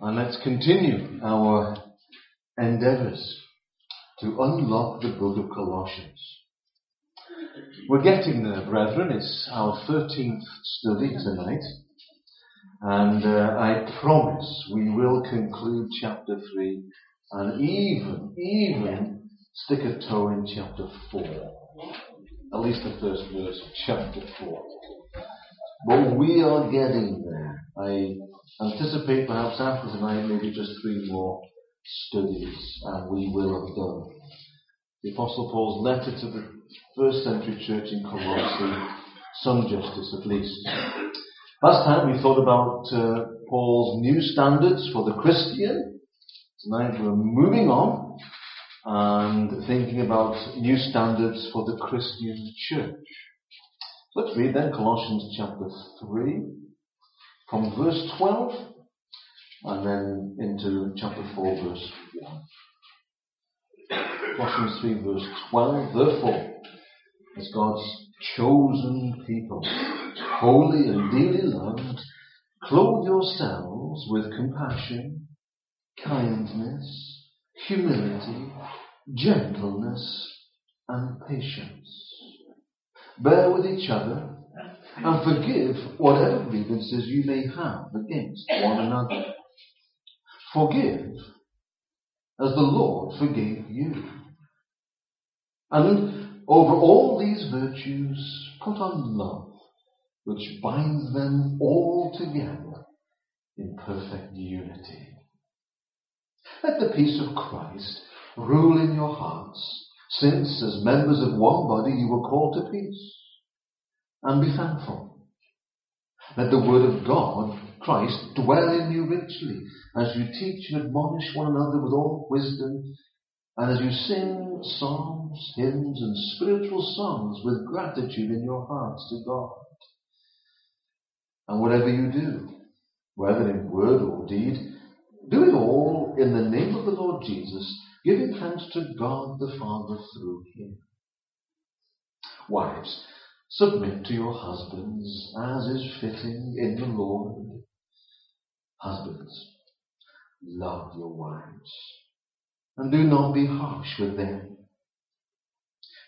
And let's continue our endeavours to unlock the book of Colossians. We're getting there, brethren. It's our 13th study tonight. And uh, I promise we will conclude chapter 3 and even, even stick a toe in chapter 4. At least the first verse of chapter 4. But we are getting there. I anticipate perhaps after tonight maybe just three more studies and we will have done the Apostle Paul's letter to the first century church in Colossae some justice at least. Last time we thought about uh, Paul's new standards for the Christian. Tonight we're moving on and thinking about new standards for the Christian church. Let's read then Colossians chapter 3 from verse 12 and then into chapter 4 verse 1. Colossians 3 verse 12, therefore, as God's chosen people, holy and dearly loved, clothe yourselves with compassion, kindness, humility, gentleness, and patience. Bear with each other and forgive whatever grievances you may have against one another. Forgive as the Lord forgave you. And over all these virtues, put on love, which binds them all together in perfect unity. Let the peace of Christ rule in your hearts since as members of one body you were called to peace. And be thankful. Let the word of God, Christ, dwell in you richly as you teach and admonish one another with all wisdom and as you sing psalms, hymns and spiritual songs with gratitude in your hearts to God. And whatever you do, whether in word or deed, do it all in the name of the Lord Jesus giving thanks to God the Father through him. Wives, submit to your husbands as is fitting in the Lord. Husbands, love your wives and do not be harsh with them.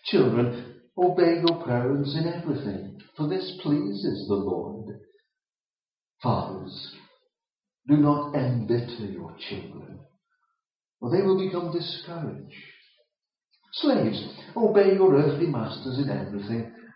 Children, obey your parents in everything, for this pleases the Lord. Fathers, do not embitter your children or they will become discouraged. Slaves, obey your earthly masters in everything,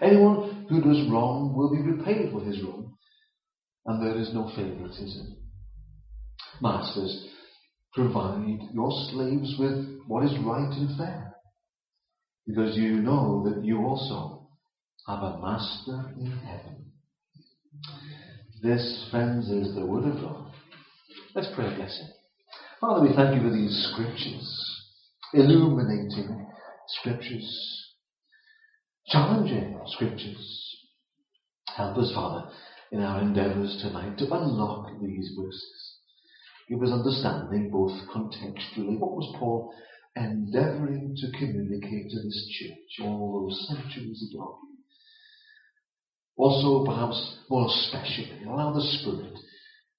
Anyone who does wrong will be repaid for his wrong, and there is no favoritism. Masters, provide your slaves with what is right and fair, because you know that you also have a master in heaven. This, friends, is the word of God. Let's pray a blessing. Father, we thank you for these scriptures, illuminating scriptures, challenging scriptures. Help us, Father, in our endeavours tonight to unlock these verses. Give us understanding both contextually, what was Paul endeavouring to communicate to this church all those centuries ago. Also, perhaps more especially, allow the Spirit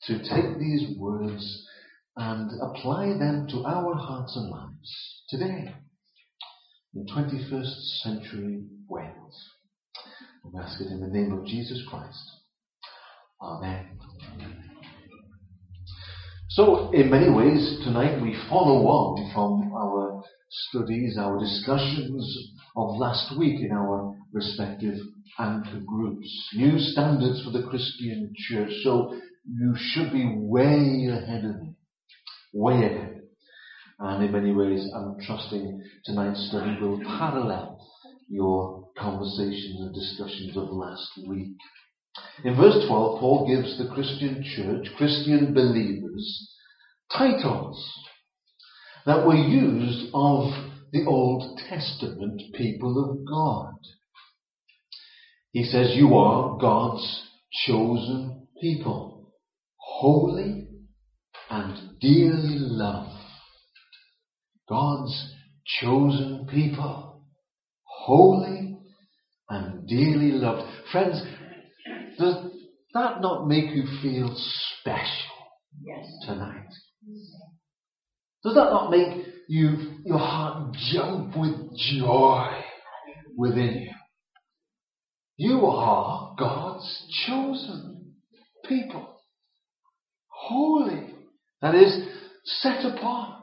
to take these words and apply them to our hearts and lives today in 21st century Wales. We ask it in the name of Jesus Christ. Amen. So, in many ways, tonight we follow on from our studies, our discussions of last week in our respective anchor groups. New standards for the Christian church. So, you should be way ahead of me way ahead. And in many ways, I'm trusting tonight's study will parallel your conversations and discussions of last week. In verse 12, Paul gives the Christian church, Christian believers, titles that were used of the Old Testament people of God. He says, You are God's chosen people, holy and dearly loved. God's chosen people, holy and dearly loved. Friends, does that not make you feel special yes. tonight? Does that not make you your heart jump with joy within you? You are God's chosen people. Holy. That is, set apart.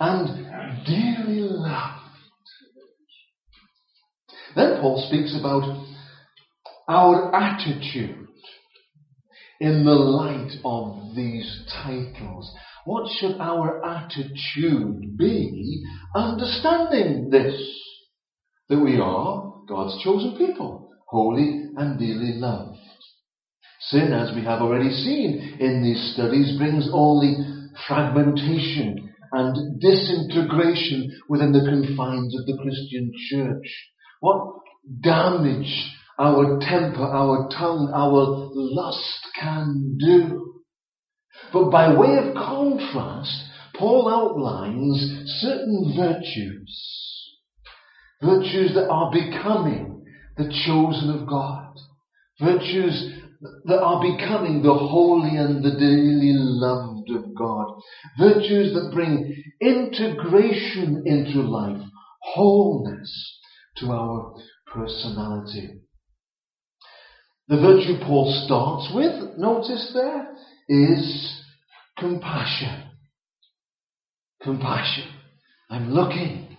And dearly loved. Then Paul speaks about our attitude in the light of these titles. What should our attitude be understanding this? That we are God's chosen people, holy and dearly loved. Sin, as we have already seen in these studies, brings only fragmentation and disintegration within the confines of the Christian church. What damage our temper, our tongue, our lust can do. But by way of contrast, Paul outlines certain virtues. Virtues that are becoming the chosen of God. Virtues that are becoming the holy and the daily dearly of God. Virtues that bring integration into life, wholeness to our personality. The virtue Paul starts with, notice there, is compassion. Compassion. I'm looking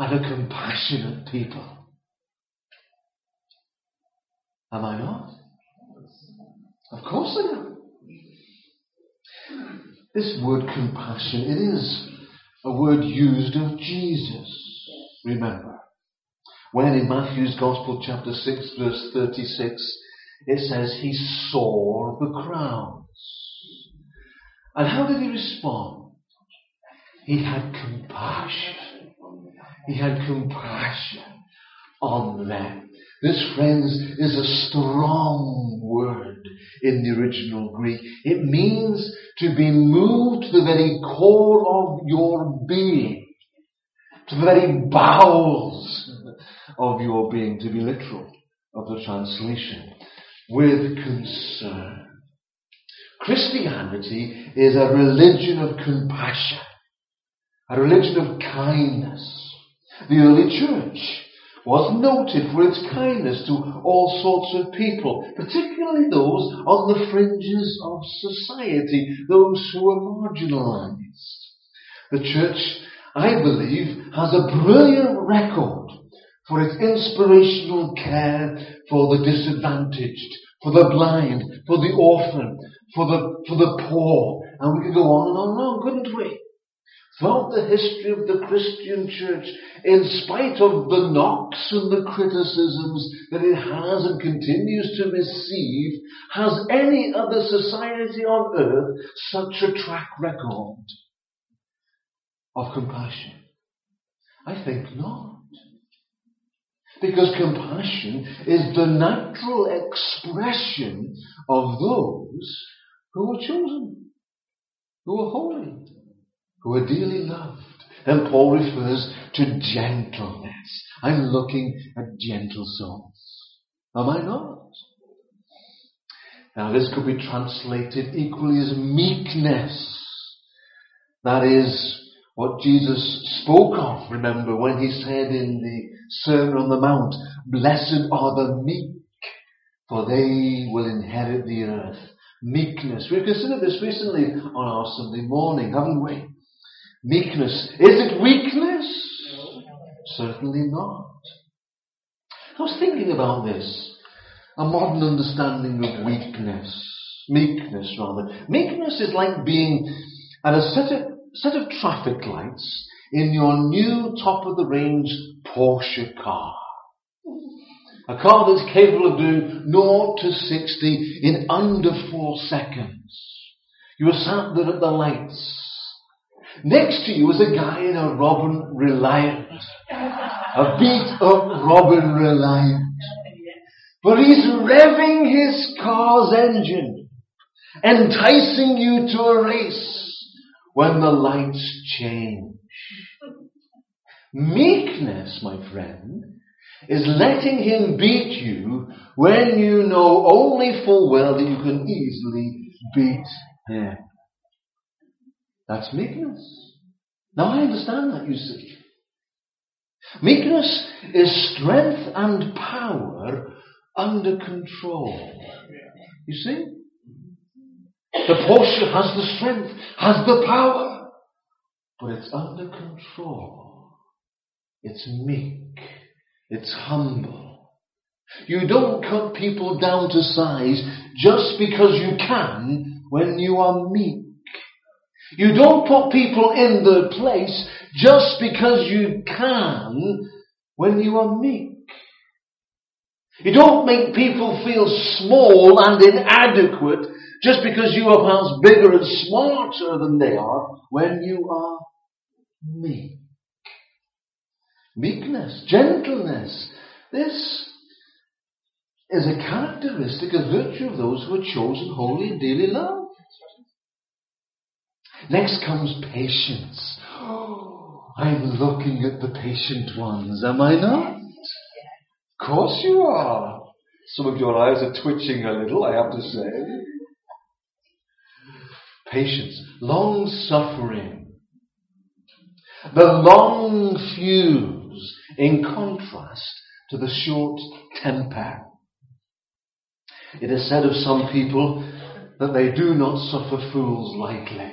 at a compassionate people. Am I not? Of course I am. This word compassion, it is a word used of Jesus. Remember. When in Matthew's Gospel, chapter 6, verse 36, it says he saw the crowds. And how did he respond? He had compassion. He had compassion on them. This, friends, is a strong word in the original Greek. It means to be moved to the very core of your being, to the very bowels of your being, to be literal of the translation, with concern. Christianity is a religion of compassion, a religion of kindness. The early church was noted for its kindness to all sorts of people, particularly those on the fringes of society, those who were marginalized. The church, I believe, has a brilliant record for its inspirational care for the disadvantaged, for the blind, for the orphan, for the, for the poor. And we could go on and on and on, couldn't we? Throughout the history of the Christian church, in spite of the knocks and the criticisms that it has and continues to receive, has any other society on earth such a track record of compassion? I think not. Because compassion is the natural expression of those who are chosen, who are holy, who are dearly loved. And Paul refers to gentleness. I'm looking at gentle souls. Am I not? Now this could be translated equally as meekness. That is what Jesus spoke of, remember, when he said in the Sermon on the Mount, Blessed are the meek, for they will inherit the earth. Meekness. We've considered this recently on our Sunday morning, haven't we? Meekness. Is it weakness? No. Certainly not. I was thinking about this. A modern understanding of weakness. Meekness, rather. Meekness is like being at a set of, set of traffic lights in your new top of the range Porsche car. A car that's capable of doing 0 to 60 in under 4 seconds. You are sat there at the lights. Next to you is a guy in a Robin Reliant. A beat up Robin Reliant. But he's revving his car's engine, enticing you to a race when the lights change. Meekness, my friend, is letting him beat you when you know only full well that you can easily beat him. That's meekness. Now I understand that, you see. Meekness is strength and power under control. You see? The Porsche has the strength, has the power, but it's under control. It's meek. It's humble. You don't cut people down to size just because you can when you are meek. You don't put people in their place just because you can when you are meek. You don't make people feel small and inadequate just because you are perhaps bigger and smarter than they are when you are meek. Meekness, gentleness, this is a characteristic, a virtue of those who are chosen holy and dearly loved. Next comes patience. Oh, I'm looking at the patient ones, am I not? Of course you are. Some of your eyes are twitching a little, I have to say. Patience, long suffering, the long fuse in contrast to the short temper. It is said of some people that they do not suffer fools lightly.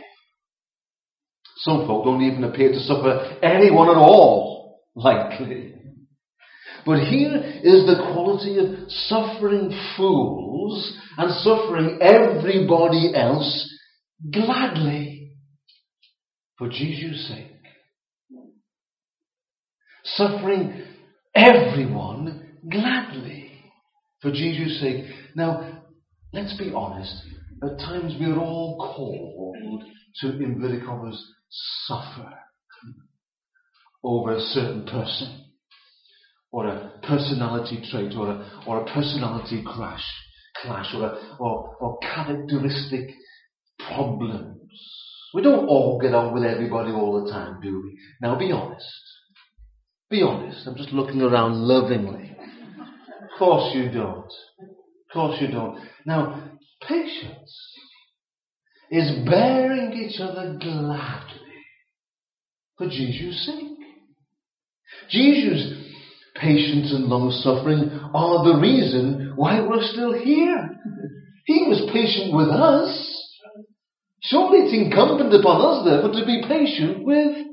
Some folk don't even appear to suffer anyone at all lightly. But here is the quality of suffering fools and suffering everybody else gladly for Jesus' sake. Suffering everyone gladly for Jesus' sake. Now, let's be honest. At times we are all called to inverted commas suffer over a certain person or a personality trait or a, or a personality crash, clash or, a, or, or characteristic problems. We don't all get on with everybody all the time, do we? Now be honest. Be honest. I'm just looking around lovingly. Of course you don't. Of course you don't. Now, patience is bearing each other gladly for Jesus' sake. Jesus' patience and long suffering are the reason why we're still here. He was patient with us. Surely it's incumbent upon us, therefore, to be patient with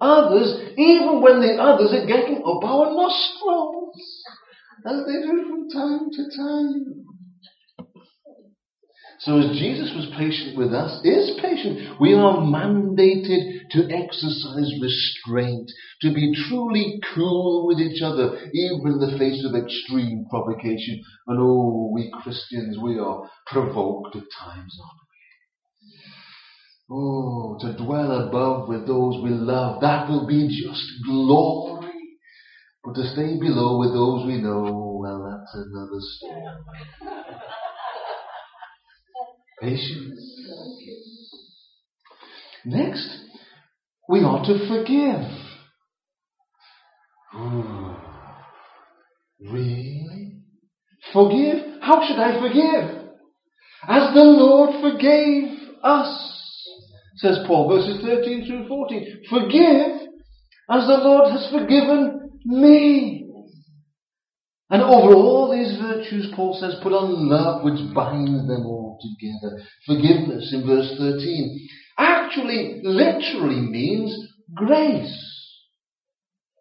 others, even when the others are getting up our nostrils, as they do from time to time. So as Jesus was patient with us, is patient, we are mandated to exercise restraint, to be truly cool with each other, even in the face of extreme provocation. And oh, we Christians, we are provoked at times, aren't we? Oh, to dwell above with those we love, that will be just glory. But to stay below with those we know, well, that's another story. Patience. Next, we ought to forgive. Hmm. Really? Forgive? How should I forgive? As the Lord forgave us, says Paul, verses 13 through 14. Forgive as the Lord has forgiven me. And over all these virtues, Paul says, put on love which binds them all together. Forgiveness in verse 13 actually literally means grace.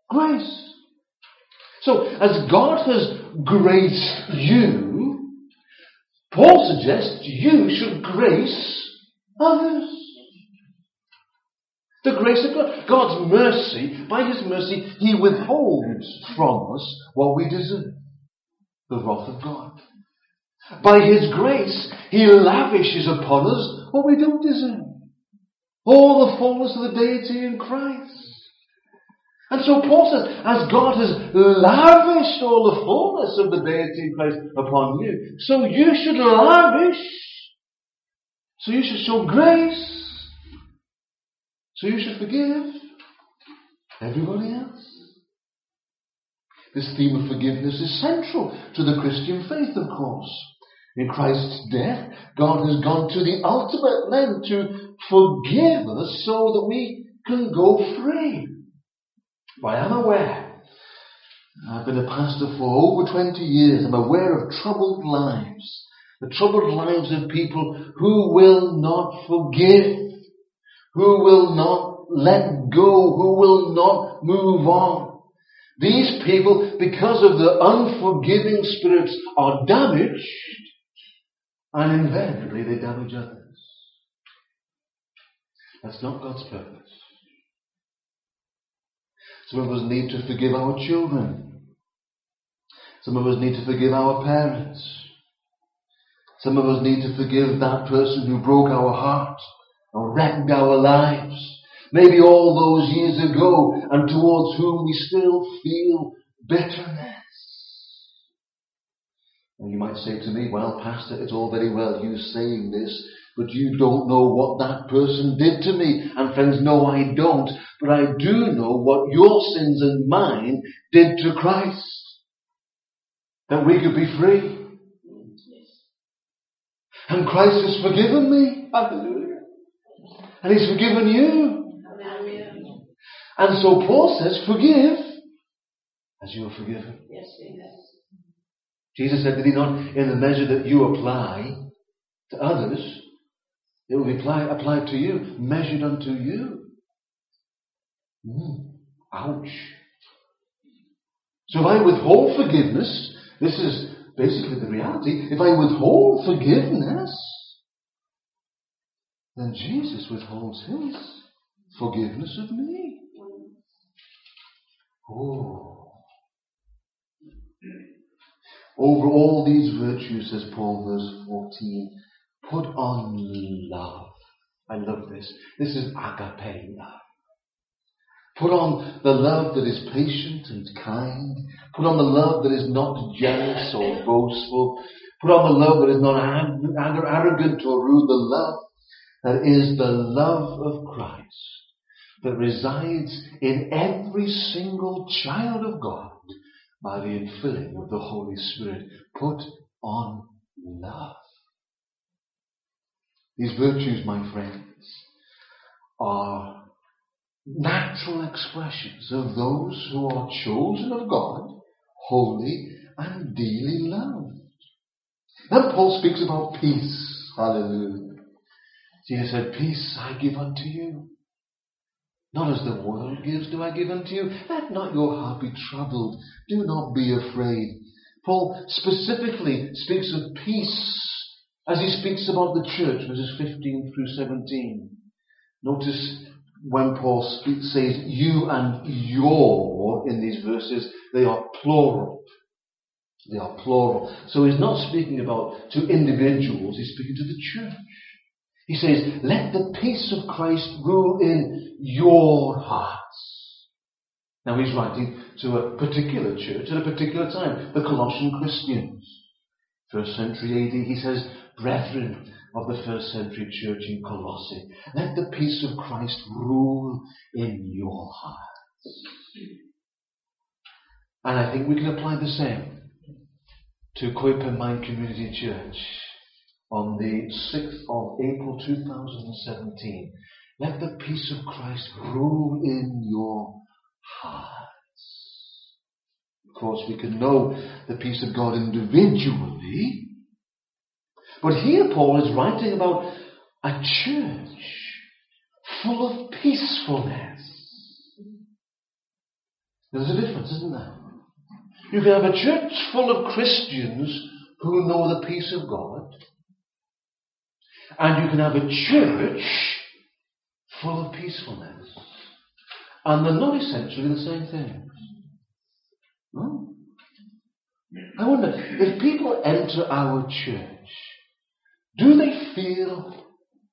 Grace. So, as God has graced you, Paul suggests you should grace others. The grace of God. God's mercy, by His mercy, He withholds from us what we deserve. the wrath of God. By His grace, He lavishes upon us what we don't deserve. All the fullness of the deity in Christ. And so Paul says, as God has lavished all the fullness of the deity in Christ upon you, so you should lavish, so you should show grace, so you should forgive everybody else. This theme of forgiveness is central to the Christian faith, of course. In Christ's death, God has gone to the ultimate length to forgive us so that we can go free. But I am aware, I've been a pastor for over 20 years, I'm aware of troubled lives. The troubled lives of people who will not forgive, who will not let go, who will not move on. These people, because of the unforgiving spirits, are damaged and invariably they damage others. That's not God's purpose. Some of us need to forgive our children. Some of us need to forgive our parents. Some of us need to forgive that person who broke our heart or wrecked our lives. Maybe all those years ago and towards whom we still feel bitterness. And you might say to me, well, Pastor, it's all very well you saying this, but you don't know what that person did to me. And friends, no, I don't. But I do know what your sins and mine did to Christ. That we could be free. And Christ has forgiven me. Hallelujah. And He's forgiven you. Hallelujah. And so Paul says, forgive as you are forgiven. Yes, amen. Jesus said, did he not, in the measure that you apply to others, it will be applied, applied to you, measured unto you. Mm. Ouch. So if I withhold forgiveness, this is basically the reality. If I withhold forgiveness, then Jesus withholds his forgiveness of me. Oh. Over all these virtues, says Paul, verse 14, put on love. I love this. This is agape love. Put on the love that is patient and kind. Put on the love that is not jealous or boastful. Put on the love that is not arrogant or rude. The love that is the love of Christ that resides in every single child of God by the infilling of the Holy Spirit. Put on love. These virtues, my friends, are natural expressions of those who are chosen of God, holy and dearly loved. Then Paul speaks about peace. Hallelujah. Jesus said, Peace I give unto you. Not as the world gives do I give unto you. Let not your heart be troubled. Do not be afraid. Paul specifically speaks of peace as he speaks about the church, verses 15 through 17. Notice when Paul speaks, says you and your in these verses, they are plural. They are plural. So he's not speaking about to individuals, he's speaking to the church. He says, let the peace of Christ rule in your hearts. Now he's writing to a particular church at a particular time, the Colossian Christians. First century AD, he says, brethren of the first century church in Colossae, let the peace of Christ rule in your hearts. And I think we can apply the same to Coedpenmaen Community Church on the 6th of April 2017. Let the peace of Christ rule in your hearts. Of course, we can know the peace of God individually, but here Paul is writing about a church full of peacefulness. There's a difference, isn't there? You can have a church full of Christians who know the peace of God, and you can have a church full of peacefulness. And they're not essentially the same things. No? I wonder if people enter our church, do they feel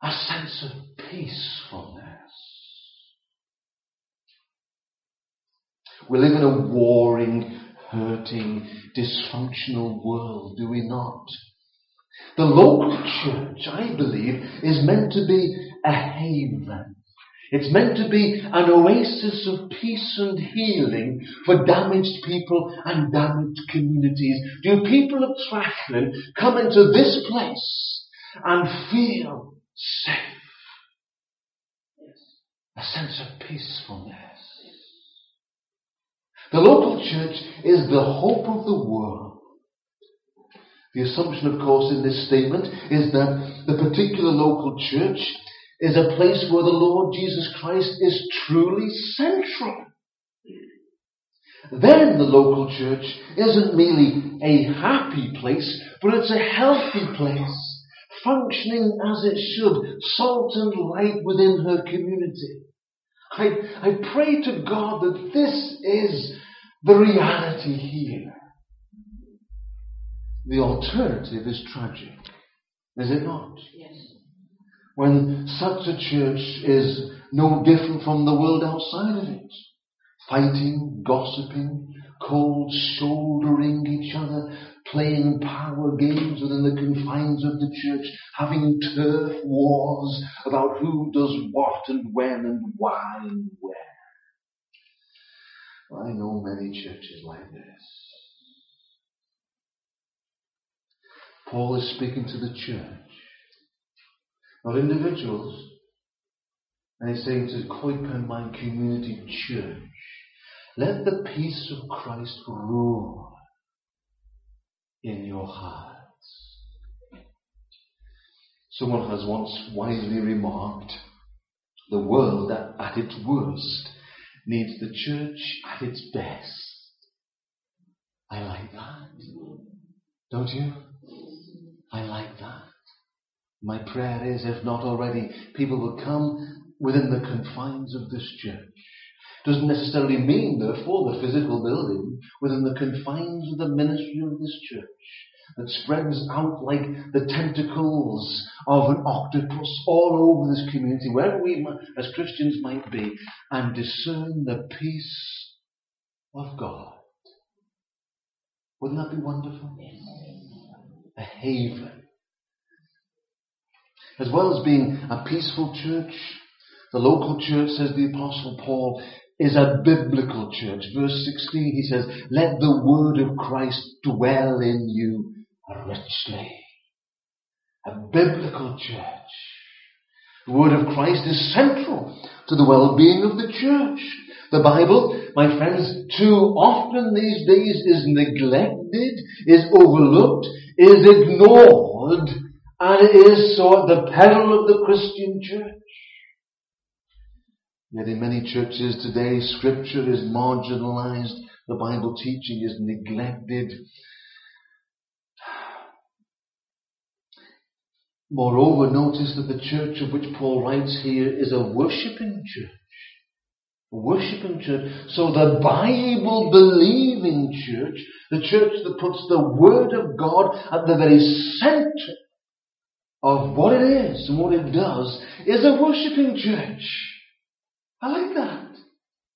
a sense of peacefulness? We live in a warring, hurting, dysfunctional world, do we not? The local church, I believe, is meant to be a haven. It's meant to be an oasis of peace and healing for damaged people and damaged communities. Do people of Thrashland come into this place and feel safe? A sense of peacefulness. The local church is the hope of the world. The assumption, of course, in this statement is that the particular local church is a place where the Lord Jesus Christ is truly central. Then the local church isn't merely a happy place, but it's a healthy place, functioning as it should, salt and light within her community. I, I pray to God that this is the reality here. The alternative is tragic, is it not? Yes. When such a church is no different from the world outside of it. Fighting, gossiping, cold shouldering each other, playing power games within the confines of the church, having turf wars about who does what and when and why and where. I know many churches like this. Paul is speaking to the church, not individuals. And he's saying to Coedpenmaen community church, let the peace of Christ rule in your hearts. Someone has once wisely remarked, the world at its worst needs the church at its best. I like that. Don't you? I like that. My prayer is, if not already, people will come within the confines of this church. Doesn't necessarily mean, therefore, the physical building, within the confines of the ministry of this church that spreads out like the tentacles of an octopus all over this community, wherever we as Christians might be, and discern the peace of God. Wouldn't that be wonderful? A haven. As well as being a peaceful church, the local church, says the Apostle Paul, is a biblical church. Verse 16, he says, Let the word of Christ dwell in you richly. A biblical church. The word of Christ is central to the well-being of the church. The Bible, my friends, too often these days is neglected, is overlooked, is ignored, and is so at the peril of the Christian church. Yet in many churches today, scripture is marginalized, the Bible teaching is neglected. Moreover, notice that the church of which Paul writes here is a worshipping church. A worshipping church. So the Bible believing church, the church that puts the Word of God at the very center of what it is and what it does, is a worshipping church. I like that.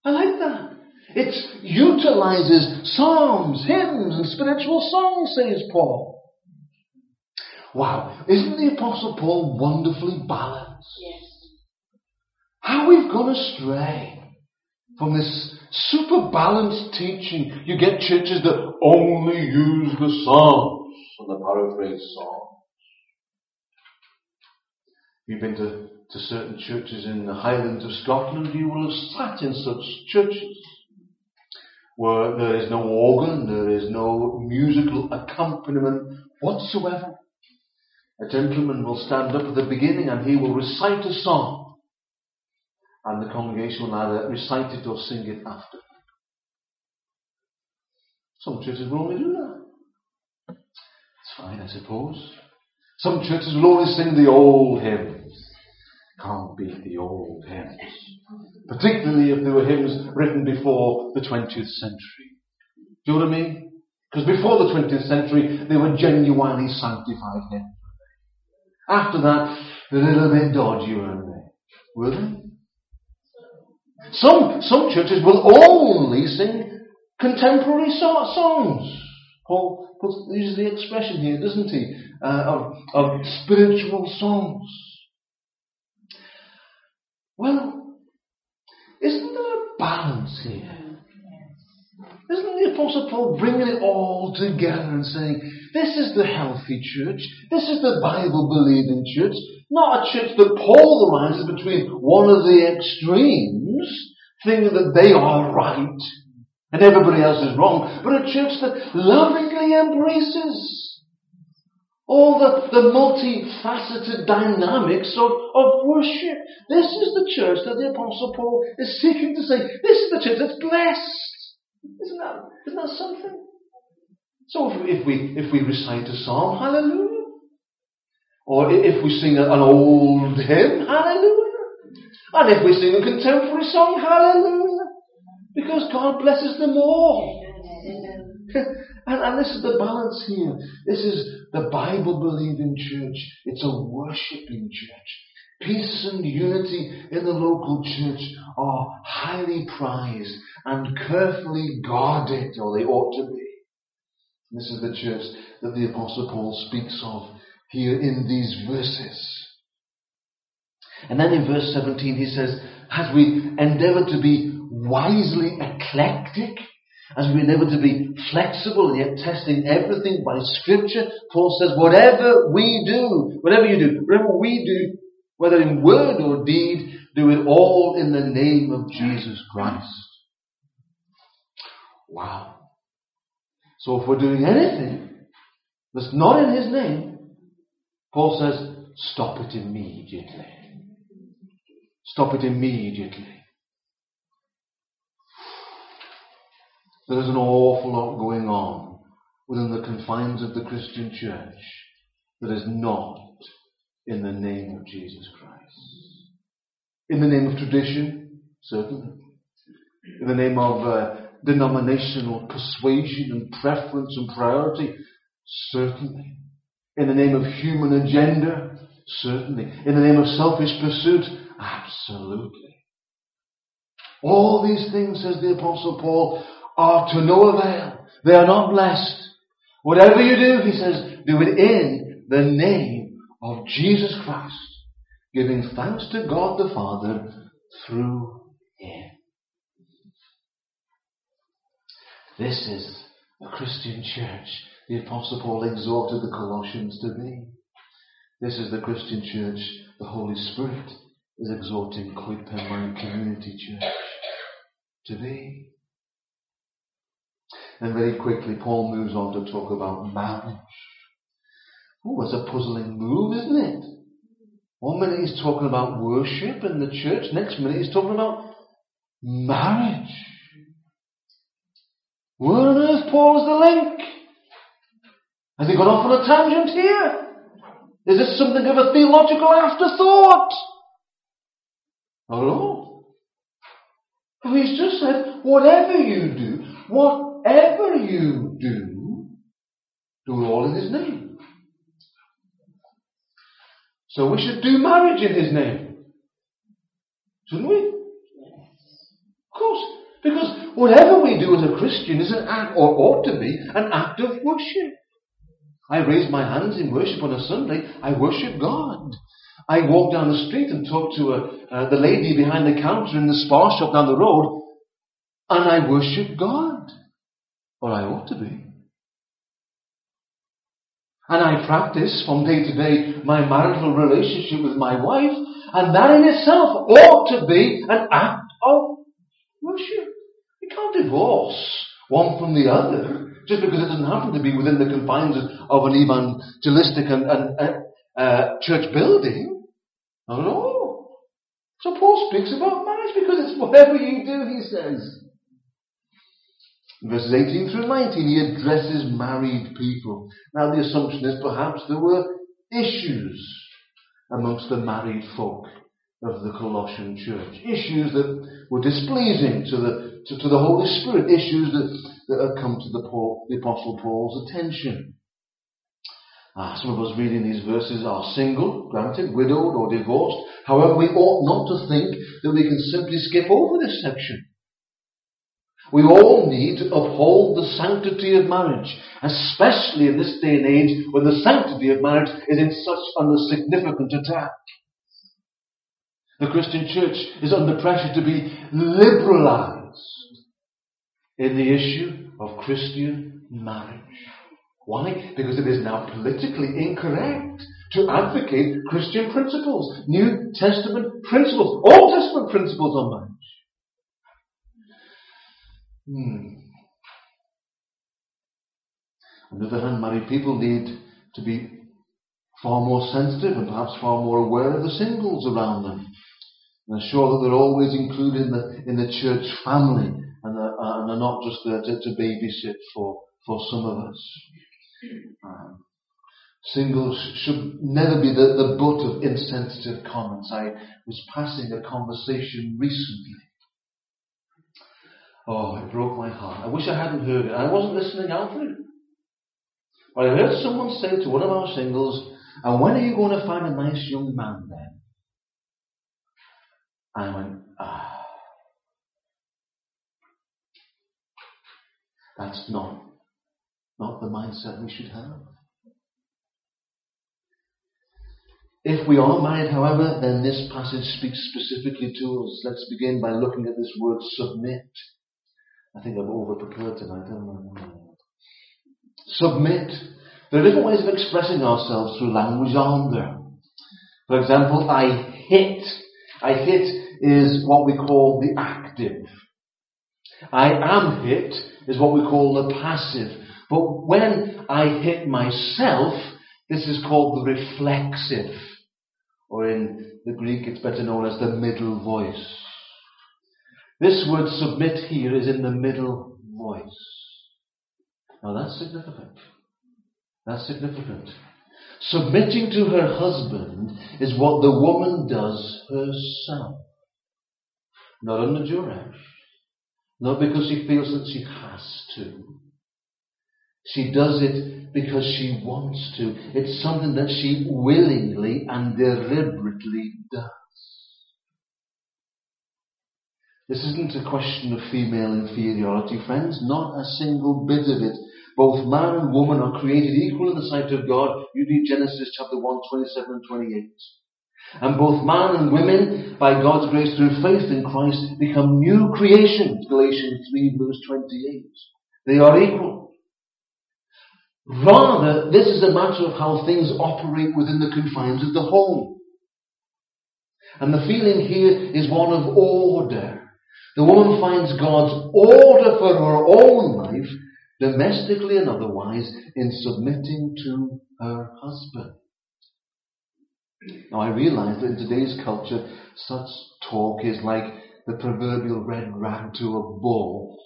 I like that. It utilizes psalms, hymns, and spiritual songs, says Paul. Wow. Isn't the Apostle Paul wonderfully balanced? Yes. How we've gone astray from this super balanced teaching. You get churches that only use the Psalms and the paraphrase Psalms. You've been to to certain churches in the Highlands of Scotland, you will have sat in such churches where there is no organ, there is no musical accompaniment whatsoever. A gentleman will stand up at the beginning and he will recite a song, and the congregation will either recite it or sing it after. Some churches will only do that. It's fine, I suppose. Some churches will only sing the old hymns can't beat the old hymns. Particularly if they were hymns written before the 20th century. Do you know what I mean? Because before the 20th century, they were genuinely sanctified hymns. After that, a little bit dodgy, weren't they? Were they? Some, some churches will only sing contemporary so- songs. Paul puts, uses the expression here, doesn't he, uh, of, of spiritual songs. Well, isn't there a balance here? Isn't the Apostle Paul bringing it all together and saying, this is the healthy church, this is the Bible believing church, not a church that polarizes between one of the extremes, thinking that they are right and everybody else is wrong, but a church that lovingly embraces all the, the multifaceted dynamics of, of worship. This is the church that the Apostle Paul is seeking to say, this is the church that's blessed. Isn't that, isn't that something? So if we, if we recite a psalm, hallelujah. Or if we sing an old hymn, hallelujah. And if we sing a contemporary song, hallelujah. Because God blesses them all. and, and this is the balance here. This is the Bible believing church. It's a worshipping church. Peace and unity in the local church are highly prized and carefully guarded, or they ought to be. This is the church that the Apostle Paul speaks of here in these verses. And then in verse 17 he says, as we endeavor to be wisely eclectic, as we endeavor to be flexible and yet testing everything by scripture, Paul says, whatever we do, whatever you do, whatever we do, whether in word or deed, do it all in the name of Jesus Christ. Wow. So if we're doing anything that's not in His name, Paul says, stop it immediately. Stop it immediately. There's an awful lot going on within the confines of the Christian church that is not in the name of Jesus Christ. In the name of tradition, certainly. In the name of uh, denominational persuasion and preference and priority, certainly. In the name of human agenda, certainly. In the name of selfish pursuit, absolutely. All these things, says the Apostle Paul, are to no avail. They are not blessed. Whatever you do, he says, do it in the name of Jesus Christ, giving thanks to God the Father through Him. This is a Christian church the Apostle Paul exhorted the Colossians to be. This is the Christian church the Holy Spirit is exhorting Coedpenmaen Community Church to be. And very quickly, Paul moves on to talk about marriage. Oh, it's a puzzling move, isn't it? One minute he's talking about worship in the church, next minute he's talking about marriage. Where on earth, Paul, is the link? Has he gone off on a tangent here? Is this something of a theological afterthought? Oh no. He's just said, whatever you do, whatever you do, do it all in His name. So we should do marriage in His name. Shouldn't we? Of course. Because whatever we do as a Christian is an act, or ought to be, an act of worship. I raise my hands in worship on a Sunday. I worship God. I walk down the street and talk to a, uh, the lady behind the counter in the spa shop down the road, and I worship God. Or I ought to be. And I practice from day to day my marital relationship with my wife, and that in itself ought to be an act of worship. You can't divorce one from the other just because it doesn't happen to be within the confines of, an evangelistic and, and uh, uh, church building. Not at all. So Paul speaks about marriage because it's whatever you do, he says. Verses 18 through 19, he addresses married people. Now, the assumption is perhaps there were issues amongst the married folk of the Colossian church. Issues that were displeasing to the, to, to the Holy Spirit. Issues that that have come to the, Paul, the Apostle Paul's attention. Ah, some of us reading these verses are single, granted, widowed or divorced. However, we ought not to think that we can simply skip over this section. We all need to uphold the sanctity of marriage, especially in this day and age when the sanctity of marriage is in such under significant attack. The Christian church is under pressure to be liberalized in the issue of Christian marriage. Why? Because it is now politically incorrect to advocate Christian principles, New Testament principles, Old Testament principles on marriage. Hmm. On the other hand, married people need to be far more sensitive and perhaps far more aware of the singles around them. And ensure that they're always included in the, in the church family and, are, uh, and are not just there to, to babysit for, for some of us. Um, singles should never be the, the butt of insensitive comments. I was passing a conversation recently. Oh, it broke my heart. I wish I hadn't heard it. I wasn't listening out for it. But I heard someone say to one of our singles, and when are you going to find a nice young man then? I went, ah. That's not not the mindset we should have. If we are married, however, then this passage speaks specifically to us. Let's begin by looking at this word submit. I think I'm over prepared tonight, Submit. There are different ways of expressing ourselves through language, aren't there? For example, I hit. I hit is what we call the active. I am hit is what we call the passive. But when I hit myself, this is called the reflexive. Or in the Greek, it's better known as the middle voice. This word submit here is in the middle voice. Now that's significant. That's significant. Submitting to her husband is what the woman does herself. Not under duress. Not because she feels that she has to. She does it because she wants to. It's something that she willingly and deliberately does. This isn't a question of female inferiority, friends. Not a single bit of it. Both man and woman are created equal in the sight of God. You read Genesis chapter 1, 27 and 28. And both man and women, by God's grace through faith in Christ, become new creations. Galatians 3 verse 28. They are equal. Rather, this is a matter of how things operate within the confines of the home. And the feeling here is one of order. The woman finds God's order for her own life, domestically and otherwise, in submitting to her husband. Now I realize that in today's culture, such talk is like the proverbial red rag to a bull.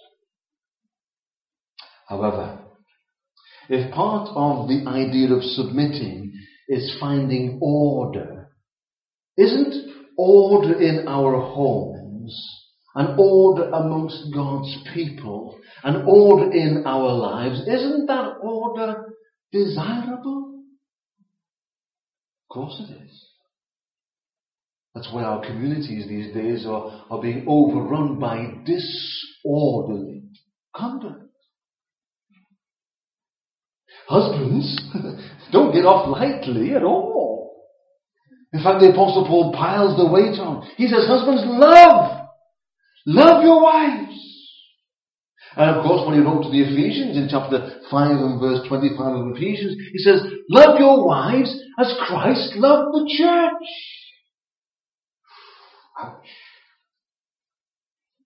However, if part of the idea of submitting is finding order, isn't order in our homes, an order amongst God's people, an order in our lives, isn't that order desirable? Of course it is. That's why our communities these days are, are being overrun by disorderly conduct. Husbands, don't get off lightly at all. In fact, the Apostle Paul piles the weight on. He says, Husbands, love! Love your wives! And of course, when he wrote to the Ephesians in chapter 5 and verse 25 of Ephesians, he says, Love your wives as Christ loved the church. Ouch.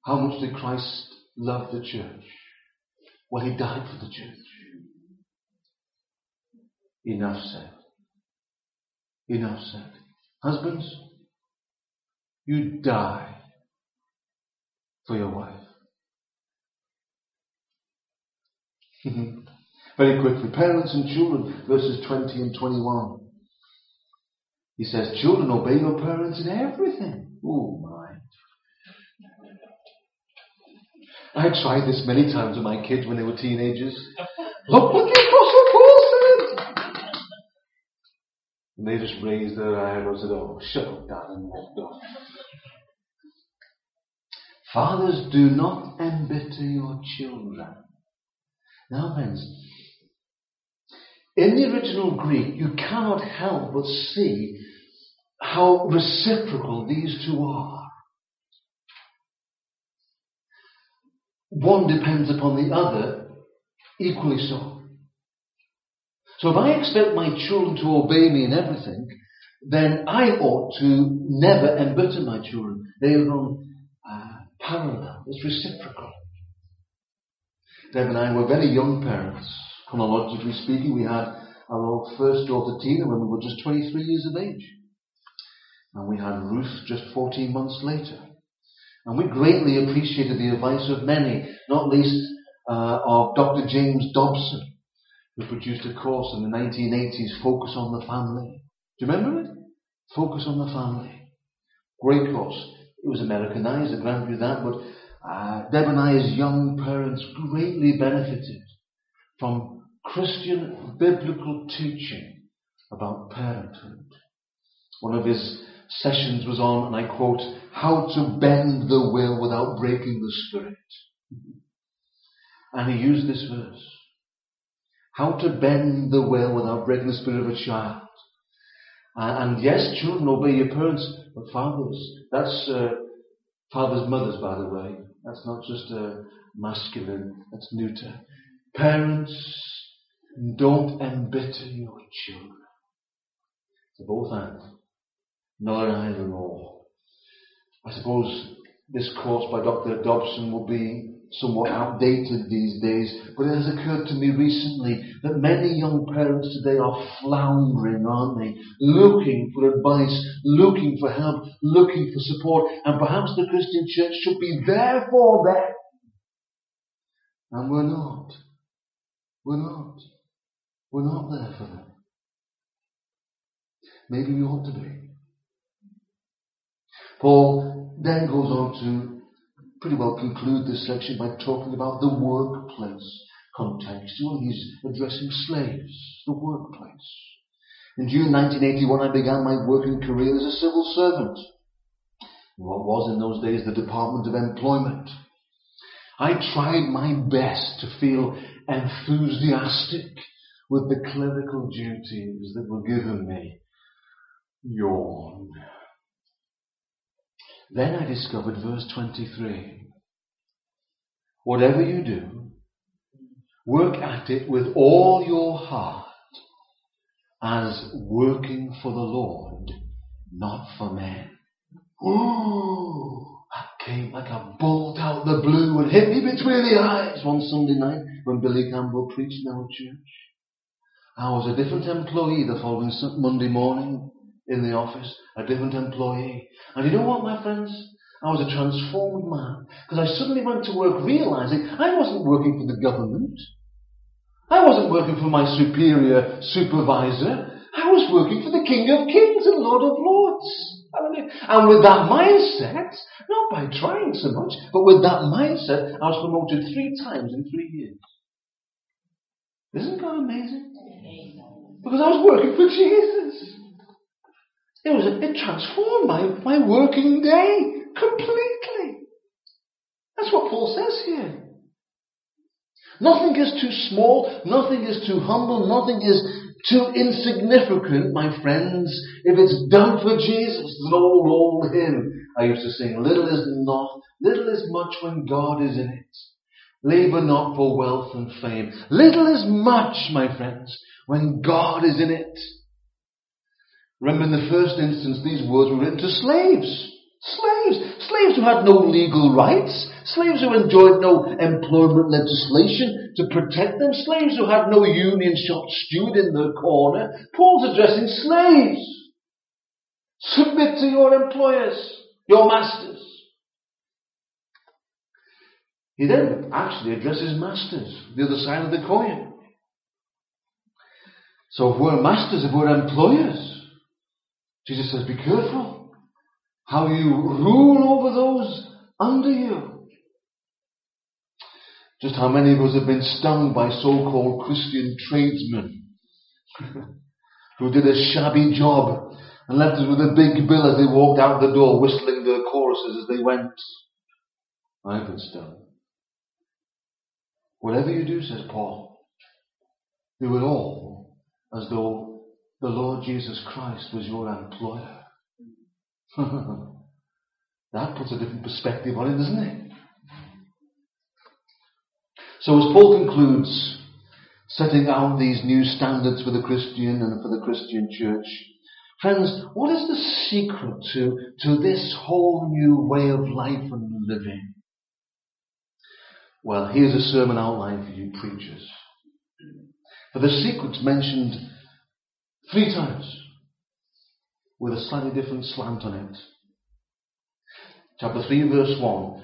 How much did Christ love the church? Well, he died for the church. Enough said. Enough said. Husbands, you die for your wife. Mm-hmm. Very quickly, parents and children, verses 20 and 21. He says, Children, obey your parents in everything. Oh my. I tried this many times with my kids when they were teenagers. Look what the Apostle Paul said! And they just raised their eyebrows and said, Oh, shut up, Dad, walked off. Fathers, do not embitter your children. Now, friends, in the original Greek, you cannot help but see how reciprocal these two are. One depends upon the other equally so. So if I expect my children to obey me in everything, then I ought to never embitter my children. They run uh, parallel. It's reciprocal. Deb and I were very young parents. Chronologically speaking, we had our first daughter Tina when we were just 23 years of age. And we had Ruth just 14 months later. And we greatly appreciated the advice of many, not least uh, of Dr. James Dobson, who produced a course in the 1980s, Focus on the Family. Do you remember it? Focus on the Family. Great course. It was Americanized, I grant you that, but uh, Deb and I, as young parents, greatly benefited from Christian biblical teaching about parenthood. One of his sessions was on, and I quote, how to bend the will without breaking the spirit. And he used this verse. How to bend the will without breaking the spirit of a child. and yes, children obey your parents, but fathers, that's uh, fathers, mothers, by the way. That's not just a masculine, that's neuter. Parents, don't embitter your children. To both ends nor either or. I suppose this course by Dr. Dobson will be somewhat outdated these days, but it has occurred to me recently that many young parents today are floundering, aren't they? Looking for advice, looking for help, looking for support, and perhaps the Christian church should be there for them. And we're not. We're not. We're not there for them. Maybe we ought to be. Paul then goes on to pretty well conclude this section by talking about the workplace context. contextual. He's addressing slaves, the workplace. In June 1981, I began my working career as a civil servant. in What was in those days the Department of Employment. I tried my best to feel enthusiastic with the clerical duties that were given me. Yawn. Then I discovered verse 23. Whatever you do, work at it with all your heart as working for the Lord, not for men. Ooh, that came like a bolt out the blue and hit me between the eyes one Sunday night when Billy Campbell preached in our church. I was a different employee the following Monday morning in the office, a different employee. And you know what, my friends? I was a transformed man because I suddenly went to work realizing I wasn't working for the government. I wasn't working for my superior supervisor. I was working for the King of Kings and Lord of Lords. And with that mindset, not by trying so much, but with that mindset, I was promoted three times in three years. Isn't God amazing? Because I was working for Jesus. It was, it transformed my, my working day completely. That's what Paul says here. Nothing is too small, nothing is too humble, nothing is too insignificant, my friends, if it's done for Jesus. It's old, old hymn I used to sing. Little is not, little is much when God is in it. Labor not for wealth and fame. Little is much, my friends, when God is in it. Remember in the first instance, these words were written to slaves. Slaves. Slaves who had no legal rights. Slaves who enjoyed no employment legislation to protect them. Slaves who had no union shop steward in their corner. Paul's addressing slaves. Submit to your employers, your masters. He then actually addresses masters, the other side of the coin. So if we're masters, if we're employers, Jesus says, be careful how you rule over those under you. Just how many of us have been stung by so-called Christian tradesmen who did a shabby job and left us with a big bill as they walked out the door whistling their choruses as they went. I've been stung. Whatever you do, says Paul, do it all as though the Lord Jesus Christ was your employer. that puts a different perspective on it, doesn't it? So as Paul concludes setting out these new standards for the Christian and for the Christian church, friends, what is the secret to, to this whole new way of life and living? Well, here's a sermon outline for you preachers. For the secret's mentioned three times with a slightly different slant on it. Chapter 3 verse 1.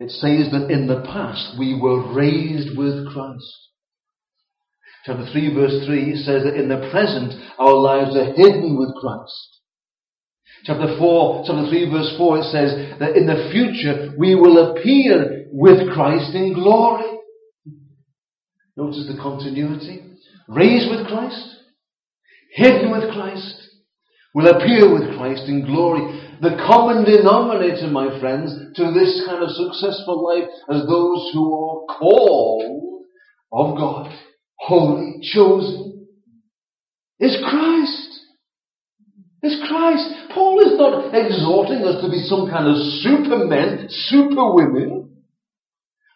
It says that in the past we were raised with Christ. Chapter 3 verse 3 says that in the present our lives are hidden with Christ. Chapter 4, chapter 3 verse 4 it says that in the future we will appear with Christ in glory. Notice the continuity. Raised with Christ, hidden with Christ, will appear with Christ in glory. The common denominator, my friends, to this kind of successful life as those who are called of God, holy, chosen, is Christ. Is Christ. Paul is not exhorting us to be some kind of supermen, superwomen.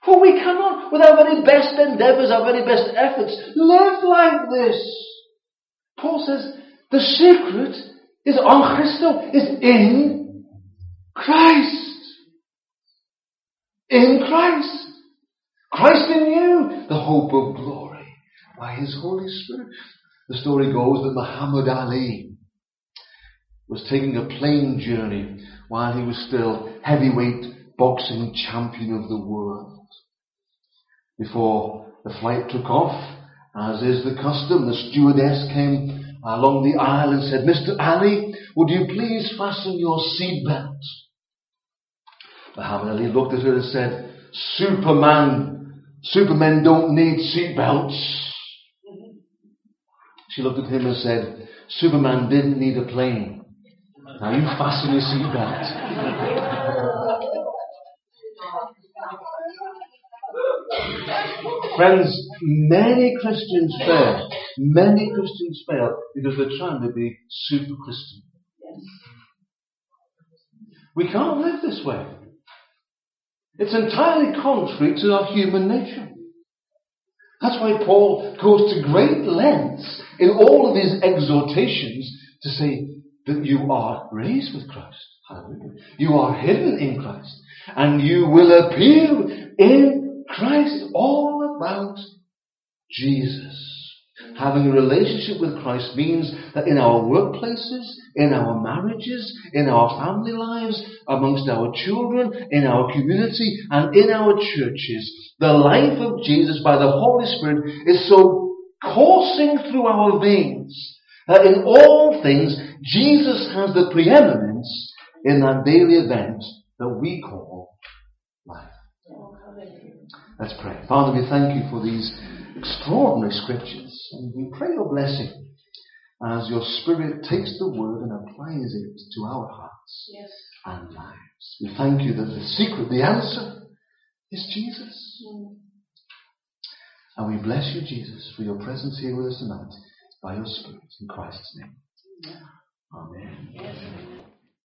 For we cannot, with our very best endeavors, our very best efforts, live like this. Paul says the secret is on Christo, is in Christ. In Christ. Christ in you, the hope of glory by His Holy Spirit. The story goes that Muhammad Ali was taking a plane journey while he was still heavyweight boxing champion of the world. Before the flight took off, as is the custom, the stewardess came along the aisle and said, Mr. Ali, would you please fasten your seatbelt? Muhammad Ali looked at her and said, Superman, Supermen don't need seatbelts. She looked at him and said, Superman didn't need a plane. Now you fasten your seatbelt. Friends, many Christians fail. Many Christians fail because they're trying to be super Christian. We can't live this way. It's entirely contrary to our human nature. That's why Paul goes to great lengths in all of his exhortations to say that you are raised with Christ. Hallelujah. You are hidden in Christ. And you will appear in Christ is all about Jesus. Having a relationship with Christ means that in our workplaces, in our marriages, in our family lives, amongst our children, in our community, and in our churches, the life of Jesus by the Holy Spirit is so coursing through our veins that in all things, Jesus has the preeminence in that daily event that we call life. Oh, Let's pray. Father, we thank you for these extraordinary scriptures and we pray your blessing as your Spirit takes the word and applies it to our hearts yes. and lives. We thank you that the secret, the answer, is Jesus. Mm. And we bless you, Jesus, for your presence here with us tonight by your Spirit in Christ's name. Amen. Yes.